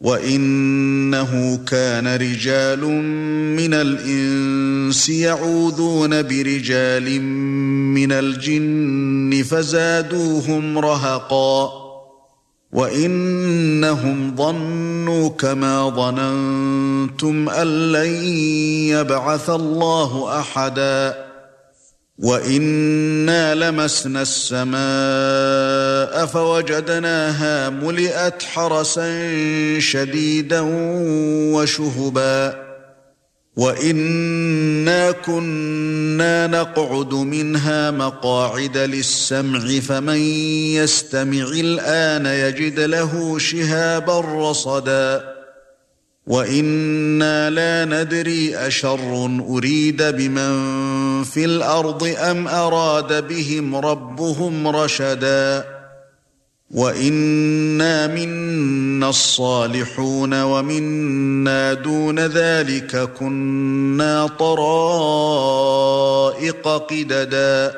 وانه كان رجال من الانس يعوذون برجال من الجن فزادوهم رهقا وانهم ظنوا كما ظننتم ان لن يبعث الله احدا وَإِنَّا لَمَسْنَا السَّمَاءَ فَوَجَدْنَاهَا مُلِئَتْ حَرَسًا شَدِيدًا وَشُهُبًا وَإِنَّا كُنَّا نَقْعُدُ مِنْهَا مَقَاعِدَ لِلسَّمْعِ فَمَن يَسْتَمِعِ الْآنَ يَجِدْ لَهُ شِهَابًا رَّصَدًا وَإِنَّا لَا نَدْرِي أَشَرٌّ أُرِيدَ بِمَن فِي الْأَرْضِ أَمْ أَرَادَ بِهِمْ رَبُّهُمْ رَشَدًا وَإِنَّا مِنَّا الصَّالِحُونَ وَمِنَّا دُونَ ذَلِكَ كُنَّا طَرَائِقَ قِدَدًا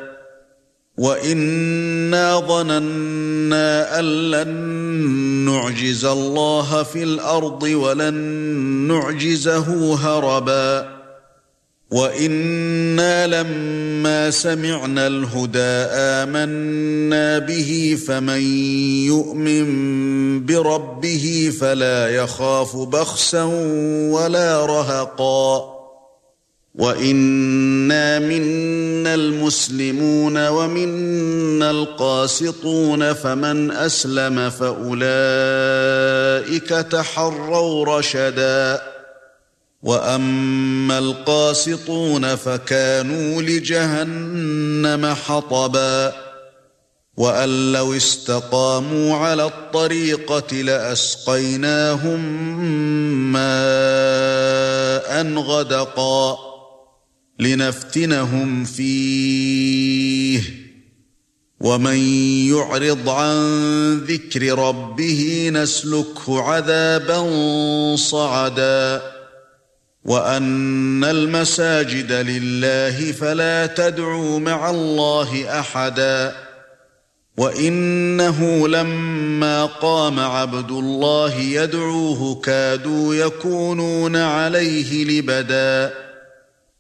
وَإِنَّا ظَنَنَّا أَن لَّن نُّعْجِزَ اللَّهَ فِي الْأَرْضِ وَلَن نُّعْجِزَهُ هَرَبًا. وَإِنَّا لَمَّا سَمِعْنَا الْهُدَىٰ آمَنَّا بِهِ فَمَن يُؤْمِن بِرَبِّهِ فَلَا يَخَافُ بَخْسًا وَلَا رَهَقًا. وَإِنَّا مِنَّا الْمُسْلِمُونَ وَمِنَّا الْقَاسِطُونَ فَمَنْ أَسْلَمَ فَأُولَئِكَ تَحَرَّوْا رَشَدًا وَأَمَّا الْقَاسِطُونَ فَكَانُوا لِجَهَنَّمَ حَطَبًا وَأَن لَّوْ اسْتَقَامُوا عَلَى الطَّرِيقَةِ لَأَسْقَيْنَاهُم مَّاءً غَدَقًا لنفتنهم فيه. ومن يعرض عن ذكر ربه نسلكه عذابا صعدا. وأن المساجد لله فلا تدعوا مع الله أحدا. وإنه لما قام عبد الله يدعوه كادوا يكونون عليه لبدا.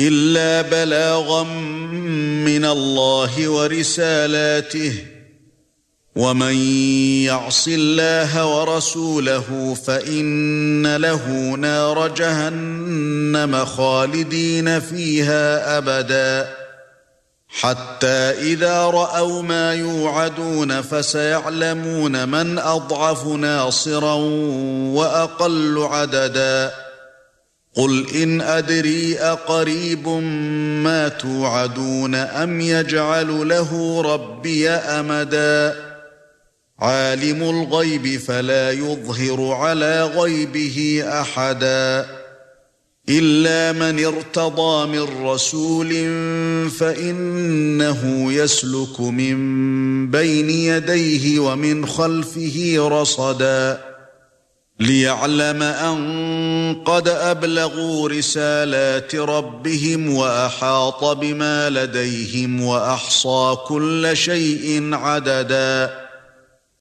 إلا بلاغا من الله ورسالاته ومن يعص الله ورسوله فإن له نار جهنم خالدين فيها أبدا حتى إذا رأوا ما يوعدون فسيعلمون من أضعف ناصرا وأقل عددا قُلْ إِنْ أَدْرِي أَقَرِيبٌ مَا تُوعَدُونَ أَمْ يَجْعَلُ لَهُ رَبِّي أَمَدًا عَالِمُ الْغَيْبِ فَلَا يُظْهِرُ عَلَى غَيْبِهِ أَحَدًا إِلَّا مَنِ ارْتَضَى مِن رَّسُولٍ فَإِنَّهُ يَسْلُكُ مِن بَيْنِ يَدَيْهِ وَمِنْ خَلْفِهِ رَصَدًا لِيَعْلَمَ أَن قَدْ أَبْلَغُوا رِسَالَاتِ رَبِّهِمْ وَأَحَاطَ بِمَا لَدَيْهِمْ وَأَحْصَى كُلَّ شَيْءٍ عَدَدًا.